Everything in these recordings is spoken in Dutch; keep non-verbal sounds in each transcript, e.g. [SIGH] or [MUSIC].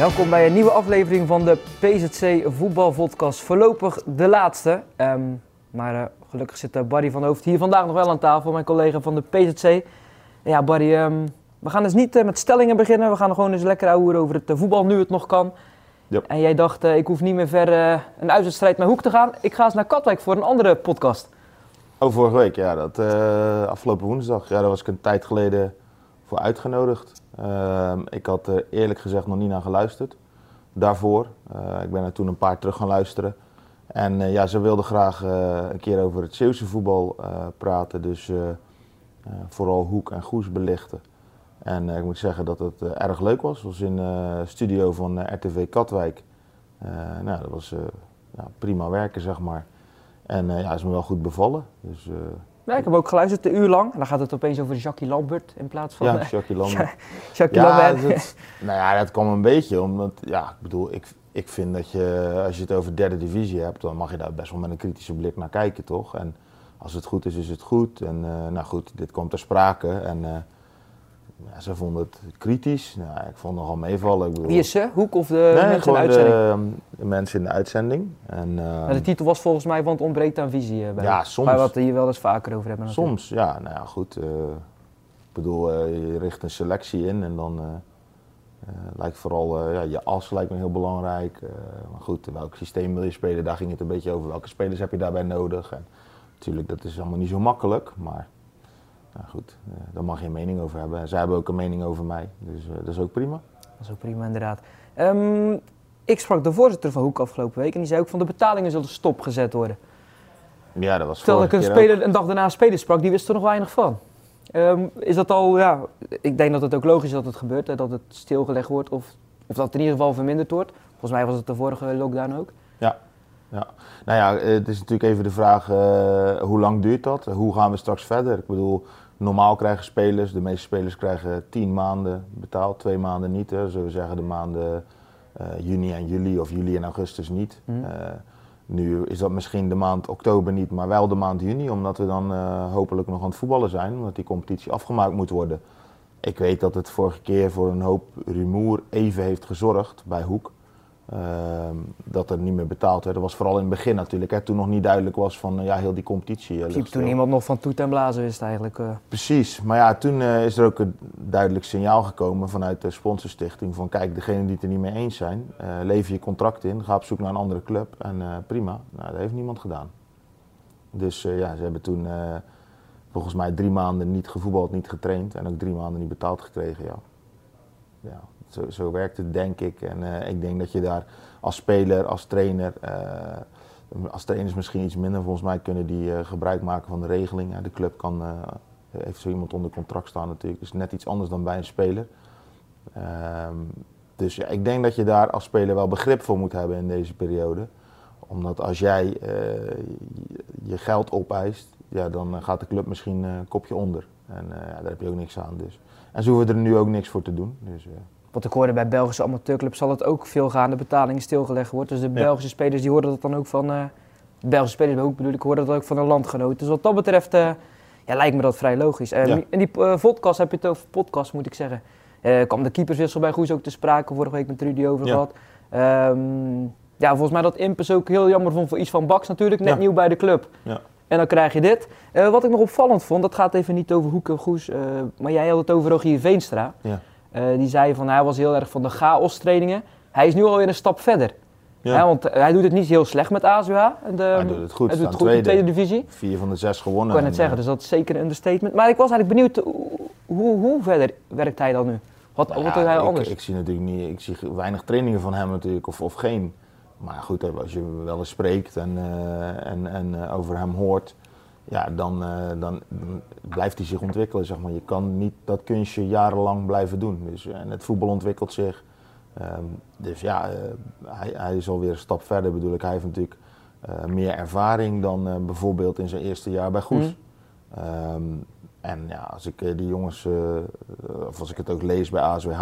Welkom bij een nieuwe aflevering van de PZC Voetbalvodcast. Voorlopig de laatste. Ehm, maar uh, gelukkig zit uh, Barry van Hoofd hier vandaag nog wel aan tafel, mijn collega van de PZC. Ja, Barry, um, we gaan dus niet uh, met stellingen beginnen. We gaan gewoon eens lekker ouwen over het voetbal nu het nog kan. Yep. En jij dacht, ik hoef niet meer ver een uitwedstrijd met Hoek te gaan. Ik ga eens naar Katwijk voor een andere podcast. Oh, vorige week, ja. Dat, afgelopen woensdag. Ja, daar was ik een tijd geleden voor uitgenodigd. Ehm, ik had er eerlijk gezegd nog niet naar geluisterd daarvoor. Uh, ik ben er toen een paar terug gaan luisteren. En uh, ja, ze wilden graag uh, een keer over het Zeeuwse voetbal praten. Dus vooral Hoek en Goes belichten. En ik moet zeggen dat het erg leuk was. Het was in de studio van RTV Katwijk. nou, dat was prima werken, zeg maar. En ja, is me wel goed bevallen. Dus ja, ik heb ook geluisterd, een uur lang. En dan gaat het opeens over Jackie Lambert in plaats van... Ja, Jackie Lambert. Jackie ja, Lambert. Dat, nou ja, dat kwam een beetje omdat... Ja, ik bedoel, ik, ik vind dat je... Als je het over derde divisie hebt, dan mag je daar best wel met een kritische blik naar kijken, toch? En als het goed is, is het goed. En uh, nou goed, dit kwam ter sprake. En uh, ja, ze vonden het kritisch. Nou, ik vond het nogal meevallen. Ik bedoel, Wie is ze? Hoek of de nee, mensen in de uitzending? De, de, mensen in de uitzending. En, uh, de titel was volgens mij, want ontbreekt aan visie. Uh, bij ja, soms. Waar we hier wel eens vaker over hebben. Natuurlijk. Soms, ja. Nou ja, goed. Uh, ik bedoel, je richt een selectie in en dan lijkt vooral ja, je as lijkt me heel belangrijk. maar goed, welk systeem wil je spelen? Daar ging het een beetje over. Welke spelers heb je daarbij nodig? En natuurlijk, dat is allemaal niet zo makkelijk, maar... Nou goed, uh, daar mag je een mening over hebben. En zij hebben ook een mening over mij, dus uh, dat is ook prima. Dat is ook prima, inderdaad. Um, ik sprak de voorzitter van Hoek afgelopen week en die zei ook van de betalingen zullen stopgezet worden. Ja, dat was Terwijl ik een, speler, een dag daarna een speler sprak, die wist er nog weinig van. Um, is dat al, ja, ik denk dat het ook logisch is dat het gebeurt, hè, dat het stilgelegd wordt of, of dat het in ieder geval verminderd wordt. Volgens mij was het de vorige lockdown ook. Ja. Nou ja, het is natuurlijk even de vraag, uh, hoe lang duurt dat? Hoe gaan we straks verder? Ik bedoel, normaal krijgen spelers, de meeste spelers krijgen tien maanden betaald, twee maanden niet. Hè. Zullen we zeggen de maanden uh, juni en juli of juli en augustus niet. Mhm. Uh, nu is dat misschien de maand oktober niet, maar wel de maand juni, omdat we dan hopelijk nog aan het voetballen zijn, omdat die competitie afgemaakt moet worden. Ik weet dat het vorige keer voor een hoop rumoer even heeft gezorgd bij Hoek. Uh, dat er niet meer betaald werd. Dat was vooral in het begin natuurlijk. Hè, toen nog niet duidelijk was van uh, ja, heel die competitie. Uh, Typ toen iemand nog van toet en blazen wist eigenlijk. eh. Precies. Maar ja, toen is er ook een duidelijk signaal gekomen vanuit de sponsorstichting. Van kijk, degenen die het er niet mee eens zijn, lever je contract in. Ga op zoek naar een andere club. En prima. Nou, dat heeft niemand gedaan. Dus ja, ze hebben toen volgens mij drie maanden niet gevoetbald, niet getraind. En ook drie maanden niet betaald gekregen. Ja. Ja, zo, zo werkt het, denk ik. En uh, ik denk dat je daar als speler, als trainer, uh, als trainers misschien iets minder, volgens mij kunnen die uh, gebruik maken van de regeling. de club kan, heeft zo iemand onder contract staan natuurlijk, is net iets anders dan bij een speler. Ehm, dus ja, ik denk dat je daar als speler wel begrip voor moet hebben in deze periode. Omdat als jij je geld opeist, ja, dan gaat de club misschien een kopje onder. En daar heb je ook niks aan. Dus. En ze hoeven er nu ook niks voor te doen. Dus. Wat ik hoorde bij Belgische amateurclubs zal het ook veel gaan, de betalingen stilgelegd wordt. Dus de Belgische ja. spelers die hoorden dat dan ook van, uh, de Belgische spelers ook bedoel ik, hoorden dat ook van een landgenoot. Dus wat dat betreft uh, ja, lijkt me dat vrij logisch. En Ja. in die podcast heb je het over podcast moet ik zeggen. Eh kwam de keeperswissel bij Goes ook te sprake, vorige week met Rudy over Ja. gehad. Ehm, ja, volgens mij dat Impus ook heel jammer vond voor iets van Baks natuurlijk, net Ja. nieuw bij de club. Ja. En dan krijg je dit. Eh, wat ik nog opvallend vond, dat gaat even niet over Hoek en Goes, eh, maar jij had het over Rogier Veenstra. Ja. Eh, die zei van hij was heel erg van de chaos trainingen. Hij is nu alweer een stap verder. Ja. Want eh, hij doet het niet heel slecht met ASUA. De, Hij doet het goed, Hij doet staan het goed in de tweede. tweede divisie. Vier van de zes gewonnen. Ik kan En, zeggen, eh, dus dat is zeker een understatement. Maar ik was eigenlijk benieuwd, hoe, hoe, verder werkt hij dan nu? Wat, nou wat ja, doet hij anders? Ik zie natuurlijk niet, ik zie weinig trainingen van hem natuurlijk, of, of geen. Maar goed, als je wel eens spreekt en, en, en over hem hoort, ja, dan, eh, dan blijft hij zich ontwikkelen. Zeg maar. Je kan niet dat kunstje jarenlang blijven doen. Dus, eh, en het voetbal ontwikkelt zich. Ehm, dus ja, eh, hij, hij is alweer een stap verder bedoel ik. Hij heeft natuurlijk meer ervaring dan bijvoorbeeld in zijn eerste jaar bij Goes. Ehm, en ja, als ik die jongens, of als ik het ook lees bij ASWH,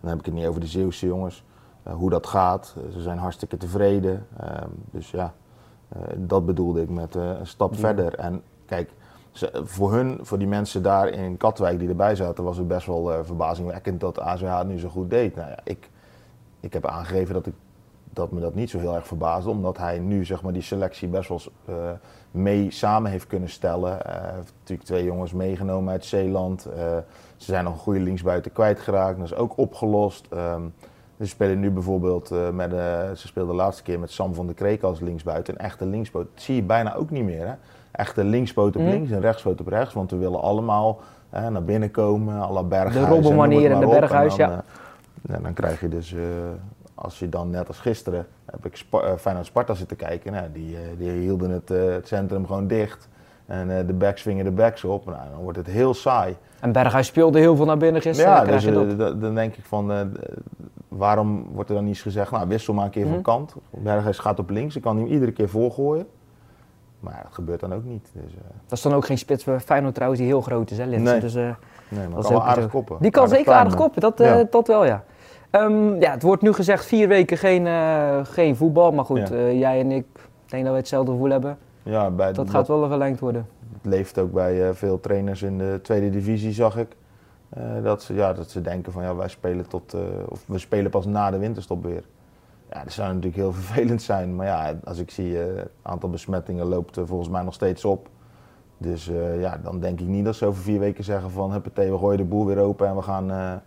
dan heb ik het niet over de Zeeuwse jongens, hoe dat gaat. Ze zijn hartstikke tevreden. Ehm, dus ja, dat bedoelde ik met eh, een stap Ja. verder. En kijk, ze- voor hun, voor die mensen daar in Katwijk die erbij zaten, was het best wel eh, verbazingwekkend dat het nu zo goed deed. Nou ja, ik, ik heb aangegeven dat, ik, dat me dat niet zo heel erg verbaasde, omdat hij nu zeg maar, die selectie best wel eh, mee samen heeft kunnen stellen. Hij heeft natuurlijk twee jongens meegenomen uit Zeeland. Eh, ze zijn nog een goede linksbuiten kwijtgeraakt, dat is ook opgelost. Ehm, ze spelen nu bijvoorbeeld uh, met, ze speelden de laatste keer met Sam van der Kreek als linksbuiten. Een echte linkspoot. Dat zie je bijna ook niet meer. Hè? Echte linkspoot op mm. links en rechtspoot op rechts. Want we willen allemaal naar binnen komen, alle berghuizen. De Robbenmanier en de Berghuis, ja. En dan krijg je dus, als je dan net als gisteren, heb ik Sp Feyenoord Sparta zitten kijken, nou, die, die hielden het, het, centrum gewoon dicht. En de backs vingen de backs op. Nou, dan wordt het heel saai. En Berghuis speelde heel veel naar binnen gisteren. Ja, dus, dan denk ik van, waarom wordt er dan niet gezegd, nou wissel maar een keer mm -hmm. van kant. Berghuis gaat op links, ik kan hem iedere keer volgooien. Maar dat gebeurt dan ook niet. Dus, dat is dan ook geen spits voor Feyenoord trouwens die heel groot is, hè, Linsen. Nee. Dus, nee, maar dat kan wel aardig koppen. Die kan aardig zeker aardig koppen, dat, ja. dat wel ja. Um, ja, het wordt nu gezegd vier weken geen, geen voetbal. Maar goed, ja. jij en ik denk dat we hetzelfde gevoel hebben. Ja, bij dat gaat wel verlengd worden. Het leeft ook bij uh, veel trainers in de tweede divisie, zag ik. dat, ze, ja, dat ze denken van ja, wij spelen tot, of we spelen pas na de winterstop weer. Ja, dat zou natuurlijk heel [LAUGHS] vervelend zijn. Maar ja, als ik zie het aantal besmettingen loopt volgens mij nog steeds op. Dus ja, dan denk ik niet dat ze over vier weken zeggen van huppatee, we gooien de boel weer open en we gaan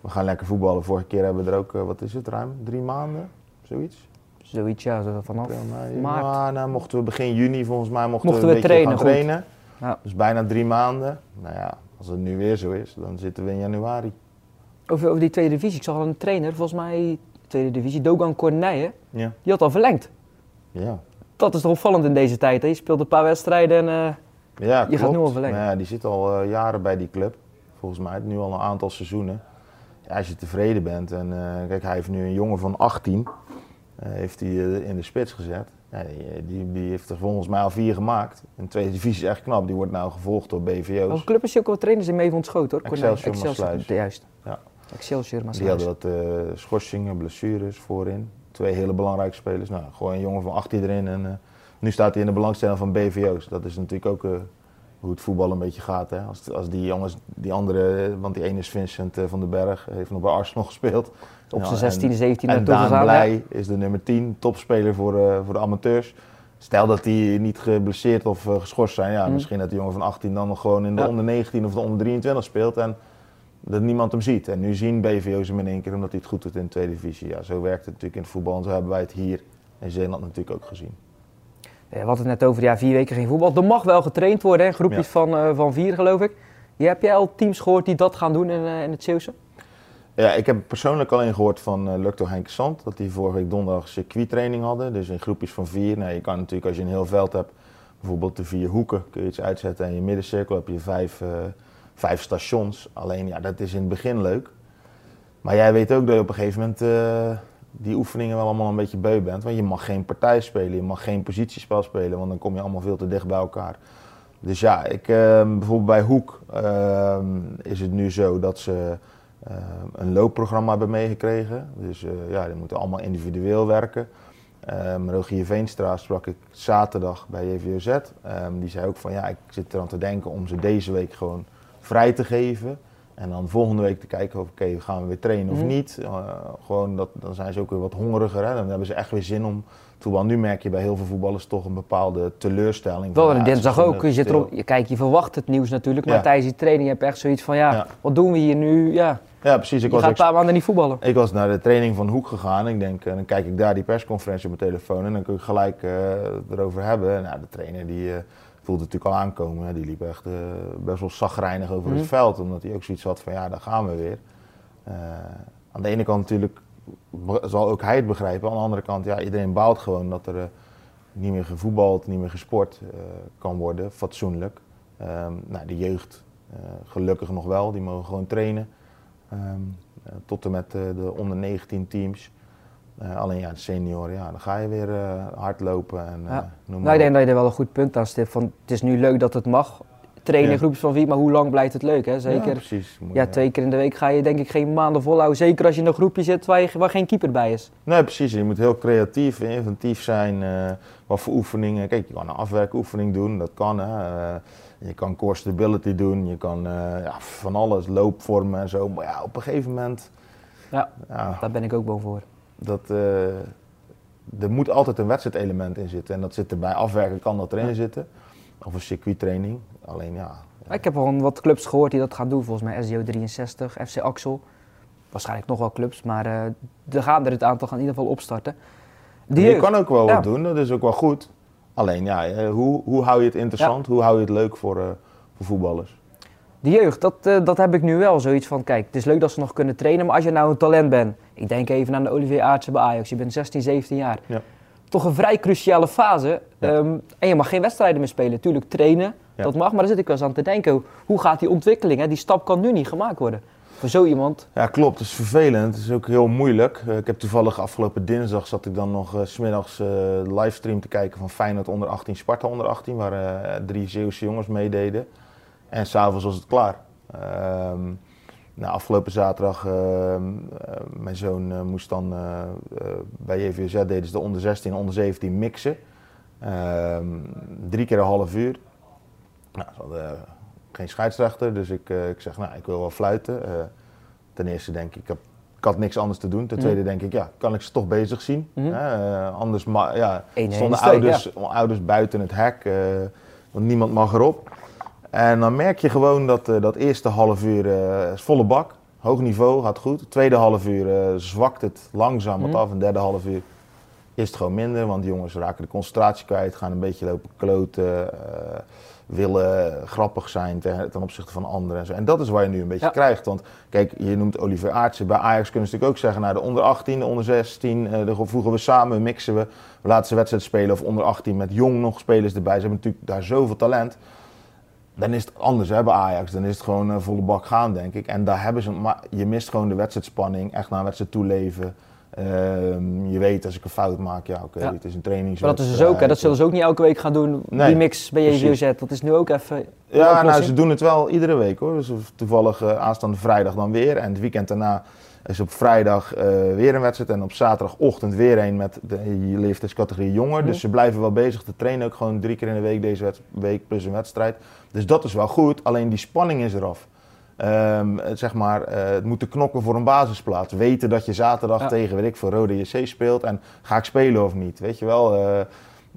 we gaan lekker voetballen. Vorige keer hebben we er ook, uh, wat is het, ruim drie maanden? Zoiets? Zoiets, ja, zo vanaf ja, maart. Ja, nou, mochten we begin juni volgens mij mochten, mochten we, we trainen. gaan trainen. Ja. Dus bijna drie maanden. Nou ja, als het nu weer zo is, dan zitten we in januari. Over, over die tweede divisie, ik zag al een trainer, volgens mij tweede divisie, Dogan Corneille, ja. die had al verlengd. Ja. Dat is toch opvallend in deze tijd, hè? je speelt een paar wedstrijden en uh, ja, je klopt. gaat nu al verlengen. Ja, die zit al uh, jaren bij die club, volgens mij, nu al een aantal seizoenen als je tevreden bent en uh, kijk, hij heeft nu een jongen van 18, uh, heeft hij uh, in de spits gezet. Ja, die, die, die, heeft er volgens mij al vier gemaakt. In de tweede divisie is echt knap. Die wordt nou gevolgd door BVO's. Welke club is ook al trainers in mee van schoot hoor? Excelsior, Excelsior Juist. Ja. Excelsior Die hadden wat schorsingen, blessures voorin. Twee hele belangrijke spelers. Nou, gewoon een jongen van 18 erin en nu staat hij in de belangstelling van BVO's. Dat is natuurlijk ook hoe het voetbal een beetje gaat. Hè? Als, als die jongens, die andere, want die ene is Vincent uh, van den Berg, heeft nog bij Arsenal gespeeld. Op zijn 16, 17 En Daan Blij is de nummer 10, topspeler voor, uh, voor de amateurs. Stel dat die niet geblesseerd of uh, geschorst zijn, ja, mm. misschien dat die jongen van 18 dan nog gewoon in de ja. onder 19 of de onder 23 speelt en dat niemand hem ziet. En nu zien BVO's hem in één keer omdat hij het goed doet in de tweede divisie. Ja, zo werkt het natuurlijk in het voetbal en zo hebben wij het hier in Zeeland natuurlijk ook gezien. We hadden het net over, ja, vier weken geen voetbal. Er mag wel getraind worden, hè? groepjes ja. van, uh, van vier geloof ik. Heb jij al teams gehoord die dat gaan doen in, uh, in het Zeeuwse? Ja, ik heb persoonlijk alleen gehoord van uh, Lucto Henk Sand, dat die vorige week donderdag circuittraining hadden. Dus in groepjes van vier. Nou, je kan natuurlijk als je een heel veld hebt, bijvoorbeeld de vier hoeken, kun je iets uitzetten. En in je middencirkel heb je vijf, vijf stations. Alleen ja, dat is in het begin leuk. Maar jij weet ook dat je op een gegeven moment die oefeningen wel allemaal een beetje beu bent. Want je mag geen partij spelen, je mag geen positiespel spelen, want dan kom je allemaal veel te dicht bij elkaar. Dus ja, ik, uh, bijvoorbeeld bij Hoek uh, is het nu zo dat ze uh, een loopprogramma hebben meegekregen. Dus ja, die moeten allemaal individueel werken. Um, Rogier Veenstra sprak ik zaterdag bij JVOZ. Die zei ook van ja, ik zit eraan te denken om ze deze week gewoon vrij te geven. En dan volgende week te kijken of oké, okay, gaan we weer trainen of mm. niet. Uh, gewoon dat, dan zijn ze ook weer wat hongeriger. Hè? Dan hebben ze echt weer zin om voetbal. Nu merk je bij heel veel voetballers toch een bepaalde teleurstelling. Wel, ja, dinsdag ook. Je, zit erop, je, kijk, je verwacht het nieuws natuurlijk. Maar ja. tijdens die training heb je echt zoiets van ja, ja, wat doen we hier nu? Ja, ja precies. Ik je was gaat een paar maanden niet voetballen. Ik was naar de training van Hoek gegaan. Ik denk, dan kijk ik daar die persconferentie op mijn telefoon. En dan kun ik gelijk uh, erover hebben. Nou, de trainer die... Uh, voelde het natuurlijk al aankomen. Die liep echt uh, best wel zagrijnig over mm. het veld. Omdat hij ook zoiets had van ja, daar gaan we weer. Uh, aan de ene kant natuurlijk zal ook hij het begrijpen. Aan de andere kant, ja, iedereen baalt gewoon dat er uh, niet meer gevoetbald, niet meer gesport kan worden, fatsoenlijk. Um, nou, de jeugd gelukkig nog wel, die mogen gewoon trainen. Um, tot en met de onder 19 teams. Uh, alleen ja, de senioren, ja, dan ga je weer uh, hardlopen. En, ja. uh, nou, ik denk dat je er wel een goed punt aan stipt. Van, het is nu leuk dat het mag, trainen in ja. groepjes van vier, maar hoe lang blijft het leuk? Hè? Zeker, ja, precies. Moet ja, twee keer in de week ga je denk ik geen maanden volhouden. Zeker als je in een groepje zit waar, je, waar geen keeper bij is. Nee, precies. Je moet heel creatief, inventief zijn. wat voor oefeningen. Kijk, je kan een afwerkoefening doen, dat kan. Hè. je kan core stability doen, je kan ja, van alles, loopvormen en zo. Maar ja, op een gegeven moment... Ja, daar ben ik ook bang voor. Dat, eh, er moet altijd een wedstrijdelement in zitten. En dat zit er bij afwerken, kan dat erin zitten. Of een circuittraining. Alleen ja. Ik heb al wat clubs gehoord die dat gaan doen, volgens mij SDO 63, FC Axel. Waarschijnlijk nog wel clubs, maar er gaan er het aantal gaan in ieder geval opstarten. De je kan ook wel Ja. wat doen, dat is ook wel goed. Alleen ja, eh, hoe, hoe hou je het interessant? Hoe hou je het leuk voor, voor voetballers? De jeugd dat, eh, dat heb ik nu wel zoiets van, kijk, het is leuk dat ze nog kunnen trainen, maar als je nou een talent bent, ik denk even aan de Olivier Aartsen bij Ajax, je bent 16, 17 jaar. Ja. Toch een vrij cruciale fase. Ja. Ehm, en je mag geen wedstrijden meer spelen. Tuurlijk trainen, Ja. dat mag, maar daar zit ik wel eens aan te denken. Hoe gaat die ontwikkeling? Hè? Die stap kan nu niet gemaakt worden. Voor zo iemand. Ja, klopt. Het is vervelend. Het is ook heel moeilijk. Eh, ik heb toevallig afgelopen dinsdag zat ik dan nog eh, 's smiddags eh livestream te kijken van Feyenoord onder 18, Sparta onder 18, waar eh, drie Zeeuwse jongens meededen. En s'avonds was het klaar. Ehm, nou, afgelopen zaterdag, eh, mijn zoon eh, moest dan eh, bij JVZ deden ze de onder 16 en onder 17 mixen. Ehm, drie keer een half uur. Nou, ze hadden geen scheidsrechter, dus ik, ik zeg, nou, ik wil wel fluiten. Ten eerste denk ik, ik, heb, ik had niks anders te doen. Ten Mhm. tweede denk ik, ja, kan ik ze toch bezig zien? Mhm. Anders ja, stonden ouders, ouders buiten het hek, want niemand mag erop. En dan merk je gewoon dat eh, dat eerste half uur eh, is volle bak, hoog niveau, gaat goed. Tweede half uur eh, zwakt het langzaam wat Mhm. af. En derde half uur is het gewoon minder, want die jongens raken de concentratie kwijt, gaan een beetje lopen kloten, willen grappig zijn ten, ten opzichte van anderen. En, zo. en dat is waar je nu een beetje Ja. krijgt. Want kijk, je noemt Oliver Aartsen. Bij Ajax kunnen ze natuurlijk ook zeggen, nou de onder 18, de onder 16, eh, de voegen we samen, mixen we. We laten ze wedstrijd spelen of onder 18 met jong nog spelers erbij. Ze hebben natuurlijk daar zoveel talent. Dan is het anders hè, bij Ajax. Dan is het gewoon een volle bak gaan, denk ik. En daar hebben ze, maar je mist gewoon de wedstrijdspanning, echt naar een wedstrijd toeleven. Ehm, je weet als ik een fout maak, ja oké, Ja. het is een training. Maar dat is dus ook, hè, dat zullen ze ook niet elke week gaan doen. Nee, die mix bij. JVOZ. Dat is nu ook even. Ja, nou, ze doen het wel iedere week hoor. Dus toevallig eh, aanstaande vrijdag dan weer. En het weekend daarna is op vrijdag eh, weer een wedstrijd. En op zaterdagochtend weer een met de leeftijdscategorie jonger. Dus ze blijven wel bezig te trainen. Ook gewoon drie keer in de week deze week plus een wedstrijd. Dus dat is wel goed. Alleen die spanning is eraf. Het, zeg maar, eh, het moeten knokken voor een basisplaats. Weten dat je zaterdag Ja. tegen, weet ik veel, Rode JC speelt. En ga ik spelen of niet? Weet je wel?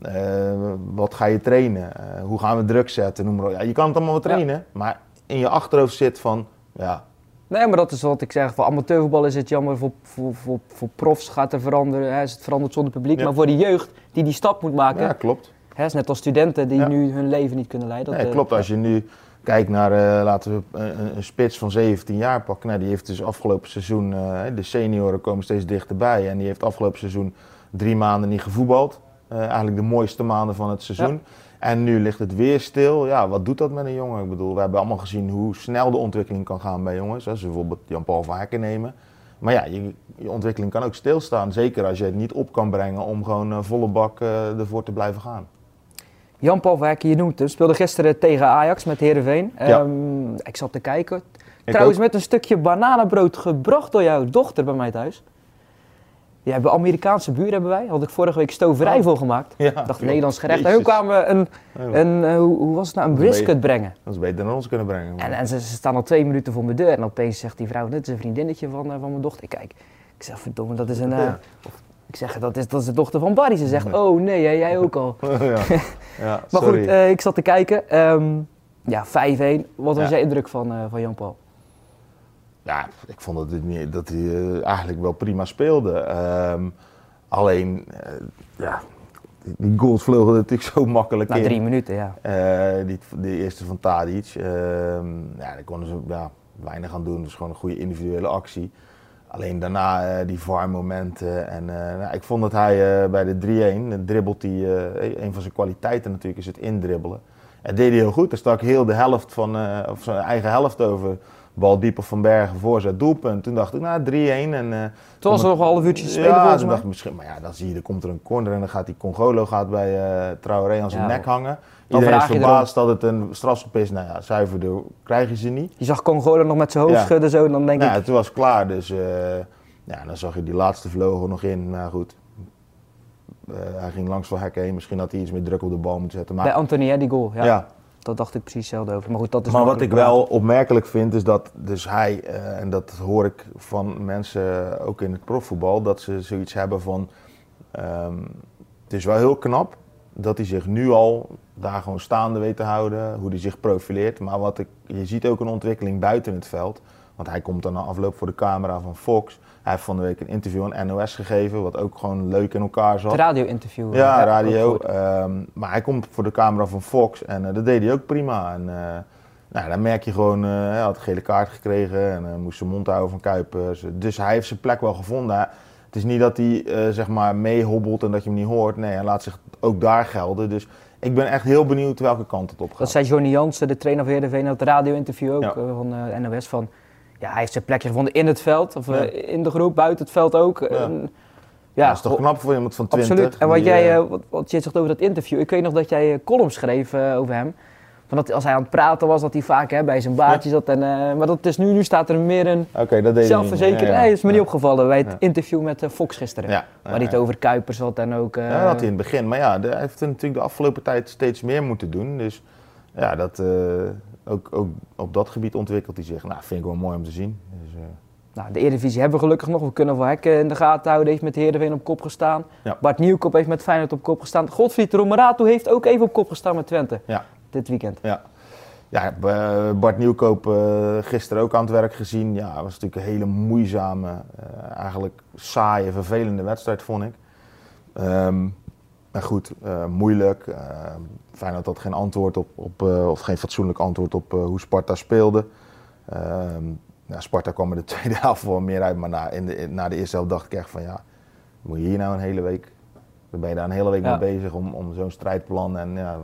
eh, wat ga je trainen? Hoe gaan we druk zetten? Noem maar op. Ja, je kan het allemaal wel trainen, maar in je achterhoofd zit van, ja, Nee, maar dat is wat ik zeg. Voor amateurvoetbal is het jammer. Voor, voor, voor, voor profs gaat er veranderen. Hè, is het veranderd zonder publiek. Ja. Maar voor de jeugd die die stap moet maken. ja klopt. Hè, is net als studenten die Ja. nu hun leven niet kunnen leiden. Dat, Nee, eh, klopt. Als je nu kijkt naar, eh, laten we een, een spits van 17 jaar pakken. Nou, die heeft dus afgelopen seizoen, eh, de senioren komen steeds dichterbij. En die heeft afgelopen seizoen drie maanden niet gevoetbald. Eigenlijk de mooiste maanden van het seizoen. En nu ligt het weer stil. Ja, wat doet dat met een jongen? Ik bedoel, we hebben allemaal gezien hoe snel de ontwikkeling kan gaan bij jongens. Als we bijvoorbeeld Jan-Paul van Hekken nemen. Maar ja, je, je ontwikkeling kan ook stilstaan. Zeker als je het niet op kan brengen om gewoon eh, volle bak eh, ervoor te blijven gaan. Jan-Paul Verhekken, je noemt hem, speelde gisteren tegen Ajax met Heerenveen. Ja. Ehm, ik zat te kijken. Trouwens, met een stukje bananenbrood gebracht door jouw dochter bij mij thuis. Die hebben Amerikaanse buren hebben wij. Had ik vorige week stoverij Oh. voor gemaakt. Ja, dacht. Nederlands gerecht. En hun kwamen een, Ja, een eh, hoe, hoe was het nou, een Dat brisket brengen. Dat is beter dan ons kunnen brengen. maar- En, en ze, ze staan al twee minuten voor mijn deur. En opeens zegt die vrouw, dit is een vriendinnetje van, eh, van mijn dochter. Ik kijk, ik zeg, verdomme, dat is een... eh. Ik zeg, dat is, dat is de dochter van Barry. Ze zegt, oh nee, hè, jij ook al. [LAUGHS] ja. ja, [LAUGHS] Maar goed, ik zat te kijken. Ehm, ja, 5-1. Wat was jij indruk van, van Jan-Paul? Ja, ik vond dat niet- dat hij eh, eigenlijk wel prima speelde. Ehm, alleen, eh, ja, die, die goals vlogen natuurlijk [LAUGHS] zo makkelijk Na in. drie minuten, ja. Eh, die, die eerste van Tadic. ehm, ja, daar konden ze ja, weinig aan doen. Het was gewoon een goede individuele actie. Alleen daarna die VAR-momenten. En nou, ik vond dat hij bij de 3-1, dan dribbelt hij, een van zijn kwaliteiten natuurlijk is het indribbelen. En deed hij heel goed. Hij stak heel de helft van, of zijn eigen helft over. Bal diep op Van Bergen voor zijn doelpunt. Toen dacht ik, nou 3-1. En, eh, Toen was er nog een half uurtje te spelen ja, volgens toen dacht ik misschien, maar ja, dan zie je, er komt er een corner en dan gaat die Congolo gaat bij eh Traoré aan zijn Ja, nek hangen. dan Iedereen is verbaasd dat het een strafschop is. Nou ja, zuiverder krijgen ze niet. Je zag Congola nog met zijn hoofd Ja. schudden zo. Dan denk Nou, ja, ik, het was klaar, dus eh, ja, dan zag je die laatste vleugel nog in. Maar goed, hij ging langs van hekken heen. Misschien had hij iets meer druk op de bal moeten zetten. Maar bij Anthony, hè, die goal. Ja. ja. Dat dacht ik precies hetzelfde over. Maar goed, dat is Maar wat ik wel opmerkelijk vind is dat dus hij, eh, en dat hoor ik van mensen ook in het profvoetbal, dat ze zoiets hebben van, ehm, het is wel heel knap dat hij zich nu al daar gewoon staande weet te houden, hoe hij zich profileert. Maar wat ik, je ziet ook een ontwikkeling buiten het veld, want hij komt dan na afloop voor de camera van Fox. Hij heeft van de week een interview aan NOS gegeven, wat ook gewoon leuk in elkaar zat. Het radio-interview. Ja, ook radio. ehm, maar hij komt voor de camera van Fox en eh, dat deed hij ook prima. En, eh, nou, dan merk je gewoon, eh, hij had een gele kaart gekregen en eh, moest zijn mond houden van Kuipers. Dus hij heeft zijn plek wel gevonden. Het is niet dat hij eh, zeg maar meehobbelt en dat je hem niet hoort. Nee, hij laat zich ook daar gelden. Dus ik ben echt heel benieuwd welke kant het op gaat. Dat zei Johnny Jansen, de trainer van Heerenveen, in het radio-interview ook Ja. eh, van eh, NOS. Van, ja, hij heeft zijn plekje gevonden in het veld, of eh, Ja. in de groep, buiten het veld ook. Ja. En, ja, dat is toch knap voor iemand van 20. Absoluut. En wat die, jij, eh, eh, wat, wat je zegt over dat interview, ik weet nog dat jij eh, column schreef over hem. Van dat als hij aan het praten was, dat hij vaak hè, bij zijn baardje zat. En, maar dat is nu, nu staat er meer een Oké, dat zelfverzekerd. Ja, Nee, ja. is me niet opgevallen bij het interview met Fox gisteren. Waar hij het over Kuipers had en ook... Ja, dat had hij in het begin. Maar ja, hij heeft natuurlijk de afgelopen tijd steeds meer moeten doen. Dus ja, dat, ook, ook op dat gebied ontwikkelt hij zich. Nou, vind ik wel mooi om te zien. Dus, eh, Nou, de Eredivisie hebben we gelukkig nog. We kunnen wel Hekken in de gaten houden. Heeft met Heerenveen op kop gestaan. Ja. Bart Nieuwkoop heeft met Feyenoord op kop gestaan. Godfried Romeratu heeft ook even op kop gestaan met Twente. Ja. Dit weekend. ja. Ja, Bart Nieuwkoop eh, gisteren ook aan het werk gezien. Ja, het was natuurlijk een hele moeizame, eh, eigenlijk saaie, vervelende wedstrijd, vond ik. Ehm, maar goed, eh, moeilijk. Uh, Feyenoord had geen antwoord op, op eh, of geen fatsoenlijk antwoord op eh, hoe Sparta speelde. Ehm, nou, Sparta kwam er de [LAUGHS] tweede helft wel meer uit, maar na, in de, in- na de eerste helft dacht ik echt van ja, moet je hier nou een hele week, dan ben je daar een hele week Ja. mee bezig om, om zo'n strijdplan en ja,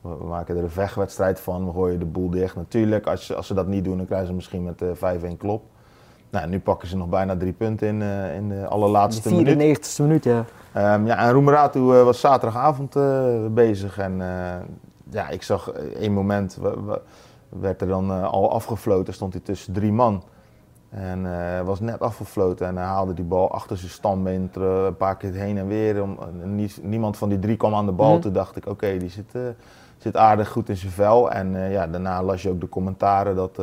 we, maken er een vechtwedstrijd van, we gooien de boel dicht. Natuurlijk, als, ze- als ze dat niet doen, dan krijgen ze misschien met eh 5-1 klop. Nou, nu pakken ze nog bijna drie punten in, eh, in de De allerlaatste minuut. 94ste minuut, ja. Ehm, ja, en Roemeratu eh, was zaterdagavond eh, bezig en ja, ik zag één moment, werd er dan al afgefloten, stond hij tussen drie man. En was net afgefloten en hij haalde die bal achter zijn stambeen ter- een paar keer heen en weer. Om, niemand van die drie kwam aan de bal. Mhm. Toen dacht ik, oké, die zit, zit aardig goed in zijn vel. En ja, daarna las je ook de commentaren dat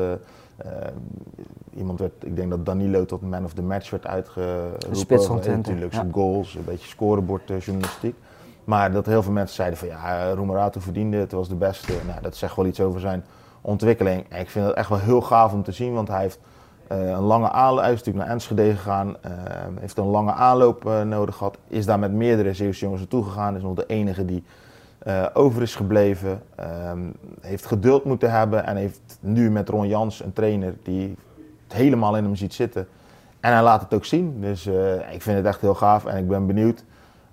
iemand werd, ik denk dat Danilo tot man of the match werd uitgeroepen. spits van Eh, Twente, Natuurlijk, ja. zijn goals, een beetje scorebordjournalistiek. Maar dat heel veel mensen zeiden van ja, Roemerato verdiende het, was de beste. Nou, dat zegt wel iets over zijn ontwikkeling. En ik vind het echt wel heel gaaf om te zien, want hij heeft eh, een lange aanloop, hij is natuurlijk naar Enschede gegaan, eh, heeft een lange aanloop eh, nodig gehad, is daar met meerdere Zeeuwse jongens naartoe gegaan, is nog de enige die eh, over is gebleven, ehm, heeft geduld moeten hebben en heeft nu met Ron Jans een trainer die het helemaal in hem ziet zitten. En hij laat het ook zien, dus eh, ik vind het echt heel gaaf en ik ben benieuwd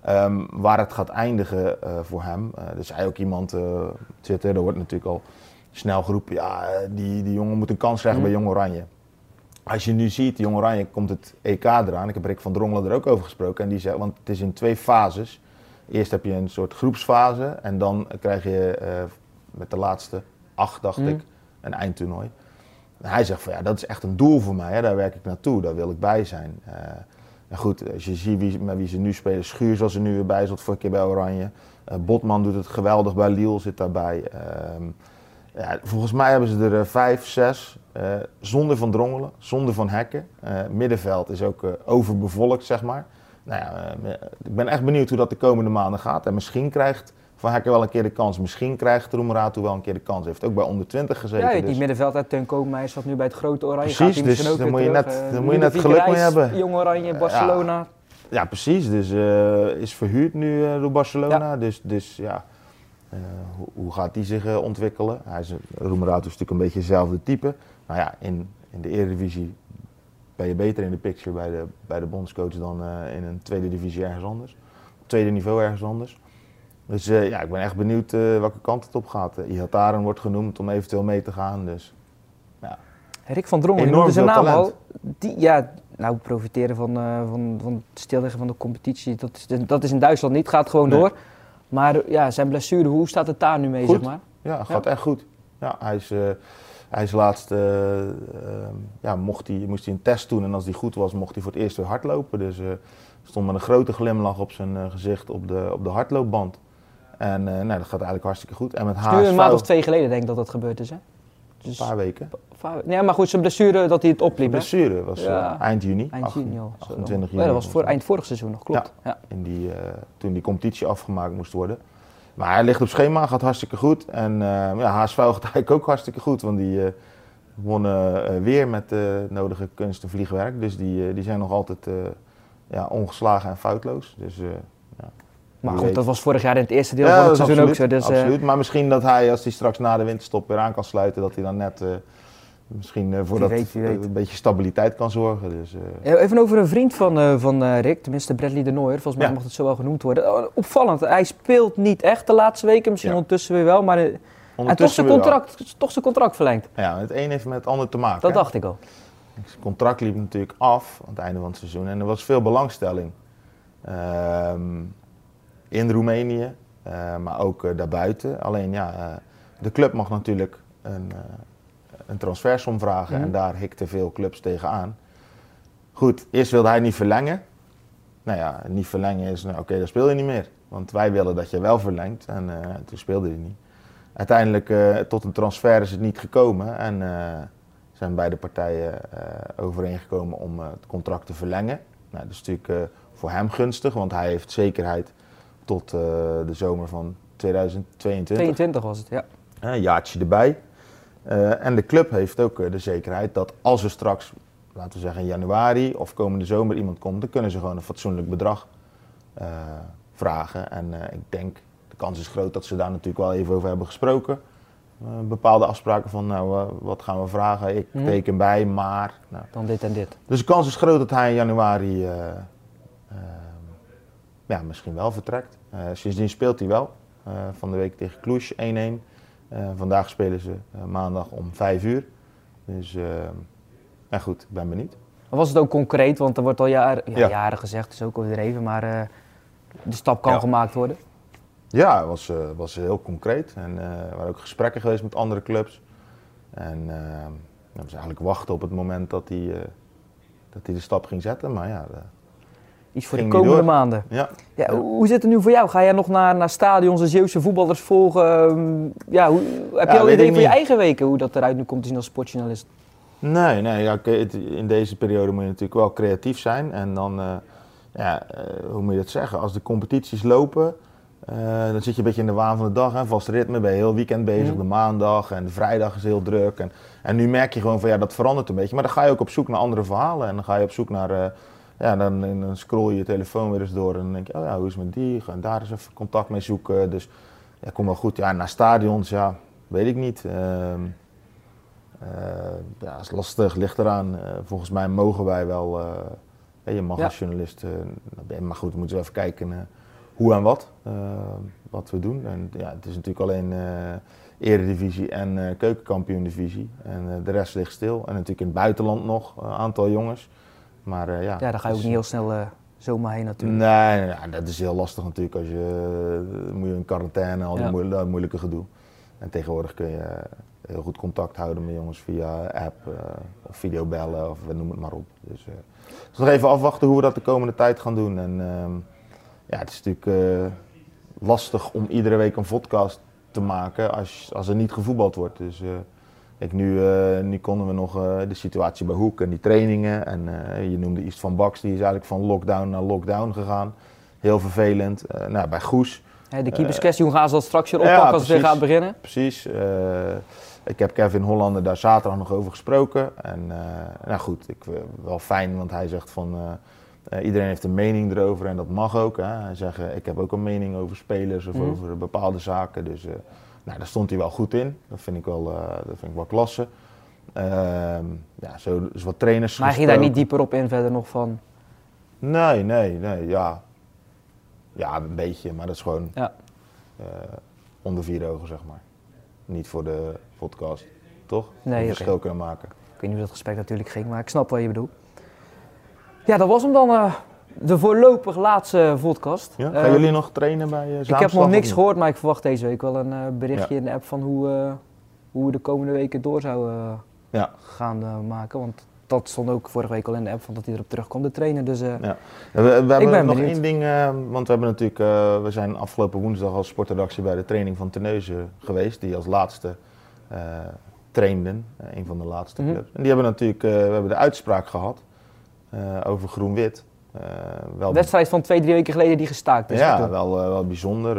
ehm, waar het gaat eindigen eh, voor hem. Er zei ook iemand Twitter, er wordt natuurlijk al snel geroepen, ja, die, die jongen moet een kans krijgen Mhm. bij Jong Oranje. Als je nu ziet, Jong Oranje komt het EK eraan. Ik heb Rick van Drongelen er ook over gesproken. En die zegt, want het is in twee fases. Eerst heb je een soort groepsfase. En dan krijg je eh, met de laatste acht, dacht Mm. ik, een eindtoernooi. En hij zegt van ja, dat is echt een doel voor mij. Hè. Daar werk ik naartoe. Daar wil ik bij zijn. Eh, en goed, als je ziet wie, met wie ze nu spelen. Schuur zoals er nu weer bij zat, vorige keer bij Oranje. Eh, Botman doet het geweldig bij Lille, zit daarbij. Ehm, ja, volgens mij hebben ze er vijf, zes. zonder Van Drongelen, zonder Van Hekken. Middenveld is ook overbevolkt, zeg maar. Nou ja, eh, ik ben echt benieuwd hoe dat de komende maanden gaat. En misschien krijgt Van Hekken wel een keer de kans. Misschien krijgt Roemeratu wel een keer de kans. Hij heeft ook bij onder 20 gezeten. Ja, die dus- middenveld uit Teun Koopmeijer zat nu bij het grote Oranje. Precies, Gaat hij dus weer moet je terug. net- Eh, moet je net Ludovic geluk mee hebben. Jong Oranje, Barcelona. Ja, precies. Dus eh, is verhuurd nu eh, door Barcelona. Dus, dus ja, eh, hoe, hoe gaat die zich eh, ontwikkelen? Hij is, Roemeratu is natuurlijk een beetje hetzelfde type. Maar ja, in, in de Eredivisie ben je beter in de picture bij de, bij de bondscoach dan eh, in een tweede divisie ergens anders. Op tweede niveau ergens anders. Dus eh, ja, ik ben echt benieuwd eh, welke kant het op gaat. Ihataren wordt genoemd om eventueel mee te gaan. Dus Rick van Drongelen, je Enorm noemde zijn al. talent. Die, ja, nou, profiteren van, van, van het stilleggen van de competitie, dat is, dat is in Duitsland niet, gaat gewoon Nee. door. Maar ja, zijn blessure, hoe staat het daar nu mee, Goed. zeg maar? Ja, gaat echt goed. Ja, hij is, hij is laatst, eh, eh, ja, mocht hij, moest hij een test doen en als die goed was, mocht hij voor het eerst weer hardlopen. Dus eh stond met een grote glimlach op zijn eh, gezicht op de, op de hardloopband. en nou, dat gaat eigenlijk hartstikke goed. En met is nu een maand of twee geleden denk ik dat dat gebeurd is, hè? Dus, een paar weken. Ja, maar goed, zijn blessure dat hij het opliep. Zijn blessure was ja. uh, eind juni. Eind juni al. 28 juni. Ja, dat was voor eind vorig seizoen nog, klopt. Ja, In die, uh, toen die competitie afgemaakt moest worden. Maar hij ligt op schema, gaat hartstikke goed. En uh, ja, HSV gaat eigenlijk ook hartstikke goed, want die wonnen weer met de nodige kunst en vliegwerk. Dus die, die zijn nog altijd ja, ongeslagen en foutloos. Dus, ja. Maar goed, dat was vorig jaar in het eerste deel van het seizoen absoluut, ook zo. Dus, absoluut, maar misschien dat hij, als hij straks na de winterstop weer aan kan sluiten, dat hij dan net misschien uh, voor dat weet, een beetje stabiliteit kan zorgen. Dus, uh... Even over een vriend van, uh, van Rick, tenminste Bradley de Nooier, volgens mij ja. mag het zo wel genoemd worden. Oh, opvallend, hij speelt niet echt de laatste weken, misschien ja. ondertussen weer wel, maar en toch zijn, contract, toch zijn contract verlengd. Ja, het een heeft met het ander te maken. Dat hè? dacht ik al. Zijn contract liep natuurlijk af aan het einde van het seizoen en er was veel belangstelling. Um, in Roemenië, maar ook daarbuiten. Alleen ja, de club mag natuurlijk een een transfersom vragen en daar hikten veel clubs tegenaan. Goed, eerst wilde hij niet verlengen. Nou ja, niet verlengen is, nou, oké, okay, dan speel je niet meer. Want wij willen dat je wel verlengt en uh, toen speelde hij niet. Uiteindelijk uh, tot een transfer is het niet gekomen en uh, zijn beide partijen overeengekomen om het contract te verlengen. Nou, dat is natuurlijk voor hem gunstig, want hij heeft zekerheid tot de zomer van 2022. 22 was het, ja. Een jaartje erbij. Uh, en de club heeft ook uh, de zekerheid dat als er straks, laten we zeggen in januari of komende zomer iemand komt, dan kunnen ze gewoon een fatsoenlijk bedrag uh, vragen. En ik denk, de kans is groot dat ze daar natuurlijk wel even over hebben gesproken. bepaalde afspraken van, nou, wat gaan we vragen? Ik mm. teken bij, maar... Nou. Dan dit en dit. Dus de kans is groot dat hij in januari ja, misschien wel vertrekt. sindsdien speelt hij wel. van de week tegen Cluj 1-1. Uh, vandaag spelen ze uh, maandag om 5 uur. Dus uh, ja, goed, ik ben benieuwd. Was het ook concreet? Want er wordt al jaren, ja, ja. jaren gezegd, is ook overdreven, maar de stap kan ja. gemaakt worden. Ja, het was, was heel concreet. En er waren ook gesprekken geweest met andere clubs. En we was eigenlijk wachten op het moment dat hij, dat hij de stap ging zetten. Maar ja, Iets voor de komende maanden. Ja. Ja, Hoe zit het nu voor jou? Ga jij nog naar, naar stadions en Zeeuwse voetballers volgen? Ehm, ja, hoe, heb je ja, al een idee voor je eigen weken hoe dat eruit nu komt te zien als sportjournalist? Nee, nee ja, in deze periode moet je natuurlijk wel creatief zijn. En dan, uh, ja, uh, hoe moet je dat zeggen? Als de competities lopen, uh, dan zit je een beetje in de waan van de dag. Hè? Vast ritme, ben je heel weekend bezig. Mm. De maandag en de vrijdag is heel druk. En, en nu merk je gewoon van ja, dat verandert een beetje. Maar dan ga je ook op zoek naar andere verhalen. En dan ga je op zoek naar ja, dan, dan scroll je je telefoon weer eens door en dan denk je, oh ja, hoe is het met die? Ga daar eens even contact mee zoeken. Dus ja, kom wel goed. Ja, naar stadions, ja, weet ik niet. Uh, uh, ja, is lastig, ligt eraan. Uh, volgens mij mogen wij wel, eh, je mag ja. als journalist, maar goed, we moeten we even kijken hoe en wat, wat we doen. En ja, het is natuurlijk alleen eredivisie en keukenkampioen-divisie. En de rest ligt stil. En natuurlijk in het buitenland nog een aantal jongens. Maar uh, ja. Ja, daar ga je ook niet heel snel uh, zomaar heen natuurlijk. Nee, nee, dat is heel lastig natuurlijk als je, uh, moet je in quarantaine, al die ja. moeilijke, moeilijke gedoe. En tegenwoordig kun je heel goed contact houden met jongens via app of videobellen of noem het maar op. Dus, dus nog even afwachten hoe we dat de komende tijd gaan doen. En ehm, ja, het is natuurlijk lastig om iedere week een podcast te maken als, als er niet gevoetbald wordt. Dus Kijk, nu, uh, nu konden we nog uh, de situatie bij Hoek en die trainingen. En uh, je noemde iets van Baks, die is eigenlijk van lockdown naar lockdown gegaan. Heel vervelend. nou, bij Goes. Hey, de keeperskwestie, gaan ze dat straks weer oppakken ja, als het weer gaat beginnen? Precies. ik heb Kevin Hollander daar zaterdag nog over gesproken. En nou goed, ik, wel fijn, want hij zegt van... iedereen heeft een mening erover en dat mag ook. Hè. Hij zegt, ik heb ook een mening over spelers of mm. over bepaalde zaken. Dus nou, daar stond hij wel goed in. Dat vind ik wel, uh, dat vind ik wel klasse. Uh, ja, zo dus wat trainers. Maar ging je daar niet dieper op in verder nog van? Nee, nee, nee, ja. Ja, een beetje, maar dat is gewoon ja. uh, onder vier ogen, zeg maar. Niet voor de podcast, toch? Nee, een verschil kunnen maken. Ik weet niet hoe dat gesprek natuurlijk ging, maar ik snap wat je bedoelt. Ja, dat was hem dan uh, de voorlopig laatste podcast. Ja? Gaan uh, jullie nog trainen bij uh, Ik heb nog niks gehoord, maar ik verwacht deze week wel een uh, berichtje ja. in de app van hoe, hoe we de komende weken door zouden ja. gaan maken. Want dat stond ook vorige week al in de app van dat hij erop terugkomt, de trainer. Dus ja. We, we hebben ben nog benieuwd. één ding, want we hebben natuurlijk, we zijn afgelopen woensdag als sportredactie bij de training van Terneuzen geweest, die als laatste trainden, een van de laatste Mhm. clubs. En die hebben natuurlijk, we hebben de uitspraak gehad over groen-wit. Wel... wedstrijd van twee, drie weken geleden die gestaakt is. Ja, wel, wel bijzonder,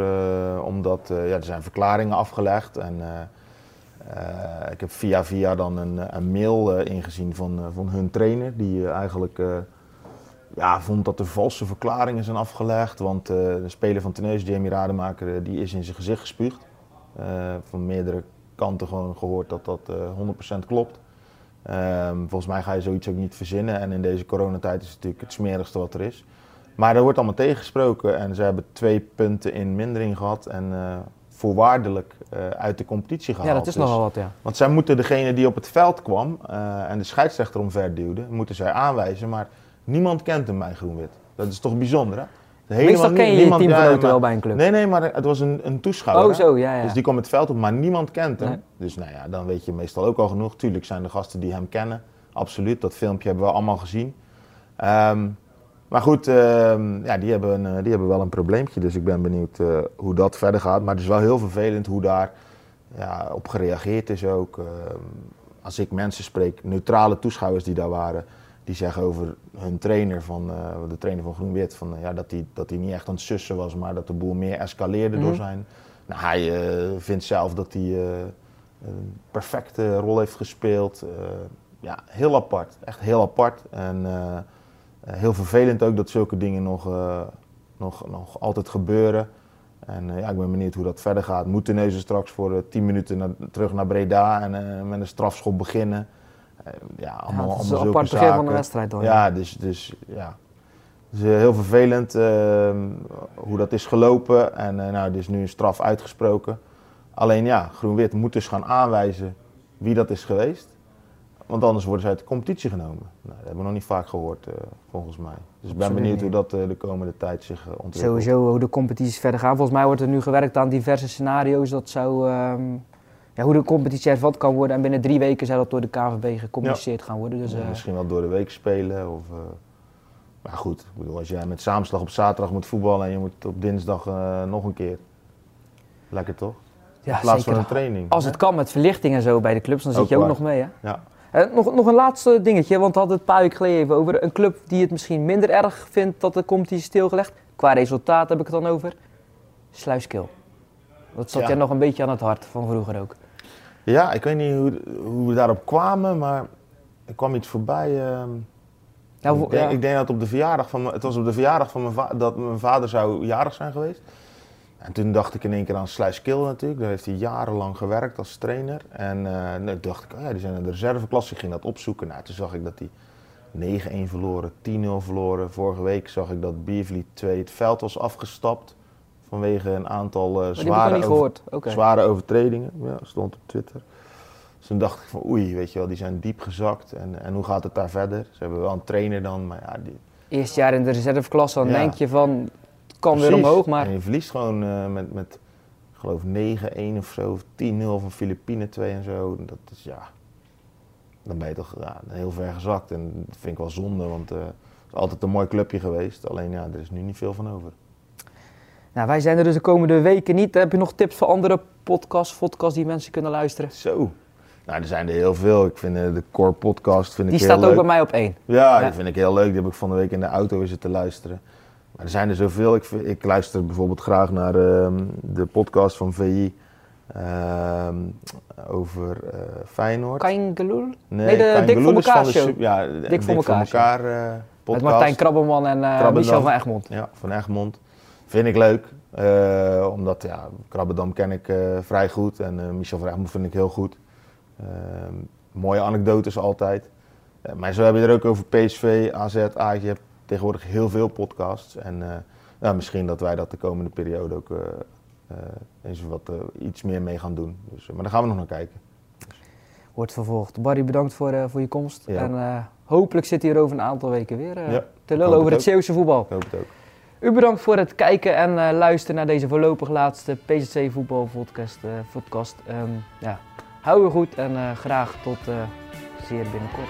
omdat ja, er zijn verklaringen afgelegd en ik heb via via dan een, een mail ingezien van, van hun trainer, die eigenlijk ja, vond dat er valse verklaringen zijn afgelegd. Want de speler van Teneus, Jamie Rademaker, die is in zijn gezicht gespuugd. van meerdere kanten gewoon gehoord dat dat 100% klopt. Ehm, volgens mij ga je zoiets ook niet verzinnen. En in deze coronatijd is het natuurlijk het smerigste wat er is. Maar er wordt allemaal tegengesproken en ze hebben twee punten in mindering gehad. En voorwaardelijk uh, uit de competitie gehaald. Ja, dat is dus, nogal wat, ja. Want zij moeten degene die op het veld kwam uh, en de scheidsrechter omverduwde, moeten zij aanwijzen. Maar niemand kent hem bij Groenwit. Dat is toch bijzonder, hè? Meestal ken je niemand, je teamgenoten wel bij een club. Nee, nee, maar het was een, een toeschouwer. Oh, zo, ja, ja. Dus die kwam het veld op, maar niemand kent hem. Nee. Dus nou ja, dan weet je meestal ook al genoeg. Tuurlijk zijn er gasten die hem kennen. Absoluut, dat filmpje hebben we allemaal gezien. Um, maar goed, uh, ja, die, hebben, uh, die hebben wel een probleempje. Dus ik ben benieuwd uh, hoe dat verder gaat. Maar het is wel heel vervelend hoe daar ja, op gereageerd is ook. als ik mensen spreek, neutrale toeschouwers die daar waren, die zeggen over hun trainer, van, de trainer van Groen-Wit, van, ja, dat hij dat niet echt aan het sussen was, maar dat de boel meer escaleerde Mhm. door zijn. Nou, hij vindt zelf dat hij een perfecte rol heeft gespeeld. ja, heel apart. Echt heel apart. En heel vervelend ook dat zulke dingen nog, nog, nog altijd gebeuren. En uh, ja, ik ben benieuwd hoe dat verder gaat. Moeten Neuzen straks voor 10 minuten naar, terug naar Breda en met een strafschop beginnen? Ja, allemaal, ja, dat is allemaal een apart begin van de wedstrijd dan. Ja, dus, dus ja. Het is heel vervelend ehm, hoe dat is gelopen. En nou, er is nu een straf uitgesproken. Alleen ja, Groen-Wit moet dus gaan aanwijzen wie dat is geweest. Want anders worden ze uit de competitie genomen. Nou, dat hebben we nog niet vaak gehoord, uh, volgens mij. Dus ik ben benieuwd niet. hoe dat uh, de komende tijd zich uh, ontwikkelt. Sowieso hoe de competities verder gaan. Volgens mij wordt er nu gewerkt aan diverse scenario's. Dat zou, um, ja, hoe de competitie hervat kan worden. En binnen drie weken zou dat door de KVB gecommuniceerd ja. gaan worden. Dus, ja, misschien wel door de week spelen. Of, maar goed, ik bedoel, als jij met samenslag op zaterdag moet voetballen en je moet op dinsdag nog een keer. Lekker toch? Ja, In plaats zeker. van een training. Als hè? het kan met verlichting en zo bij de clubs, dan zit Ook je ook waar. nog mee. Hè? Ja. Uh, nog, nog een laatste dingetje, want we hadden het een paar weken geleden even over. Een club die het misschien minder erg vindt dat de competitie stilgelegd. Qua resultaat heb ik het dan over. Sluiskil. Dat zat Ja. jij nog een beetje aan het hart van vroeger ook. Ja, ik weet niet hoe, hoe we daarop kwamen, maar er kwam iets voorbij. ehm, Nou, ik, denk, ja. ik denk dat op de verjaardag van het was op de verjaardag van mijn vader dat mijn vader zou jarig zijn geweest. En toen dacht ik in één keer aan Sluiskil natuurlijk. Daar heeft hij jarenlang gewerkt als trainer. En eh, nou, toen dacht ik, oh ja, die zijn in de reserveklasse. Ik ging dat opzoeken. Nou, toen zag ik dat hij 9-1 verloren, 10-0 verloren. Vorige week zag ik dat Biervliet 2 het veld was afgestapt. Vanwege een aantal eh, zware, over- zware overtredingen. Ja, stond op Twitter. Dus toen dacht ik van oei, weet je wel, die zijn diep gezakt. En, en hoe gaat het daar verder? Ze hebben wel een trainer dan, maar ja, die, Eerst jaar in de reserveklasse, dan Ja. denk je van, het kan weer omhoog. Maar En je verliest gewoon eh, met, met, ik geloof 9-1 of zo, of 10-0 van Filipijnen 2 en zo. Dat is ja, dan ben je toch ja, heel ver gezakt. En dat vind ik wel zonde, want eh, het is altijd een mooi clubje geweest. Alleen ja, er is nu niet veel van over. Nou, wij zijn er dus de komende weken niet. Heb je nog tips voor andere podcasts, podcasts die mensen kunnen luisteren? Zo. Nou, er zijn er heel veel. Ik vind eh, de Core Podcast vind Die ik staat heel ook leuk. bij mij op één. Ja, Ja. die vind ik heel leuk. Die heb ik van de week in de auto weer zitten luisteren. Maar er zijn er zoveel. Ik, ik luister bijvoorbeeld graag naar ehm, de podcast van VI ehm, over eh, Feyenoord. Kain Geloel? nee, nee, de Dik voor elkaar show. Ja, Dik voor elkaar elkaar eh, Met podcast. Martijn Krabbeman en. Michel van Egmond. Ja, van Egmond. Vind ik leuk. eh, omdat, ja, Krabbedam ken ik eh, vrij goed. En eh, Michel Egmond vind ik heel goed. Ehm, mooie anekdotes altijd. Maar zo heb je er ook over PSV, AZ, Ajax. Je hebt tegenwoordig heel veel podcasts. En misschien dat wij dat de komende periode ook eens wat iets meer mee gaan doen. Dus, maar daar gaan we nog naar kijken. Wordt vervolgd. Barry, bedankt voor, voor je komst. Ja. En hopelijk zit hij er over een aantal weken weer Ja, te lullen over het het Zeeuwse voetbal. Ik hoop het ook. U bedankt voor het kijken en eh, luisteren naar deze voorlopig laatste PZC Voetbal Podcast. eh, podcast. Ehm, ja. Hou je goed en eh, graag tot zeer binnenkort.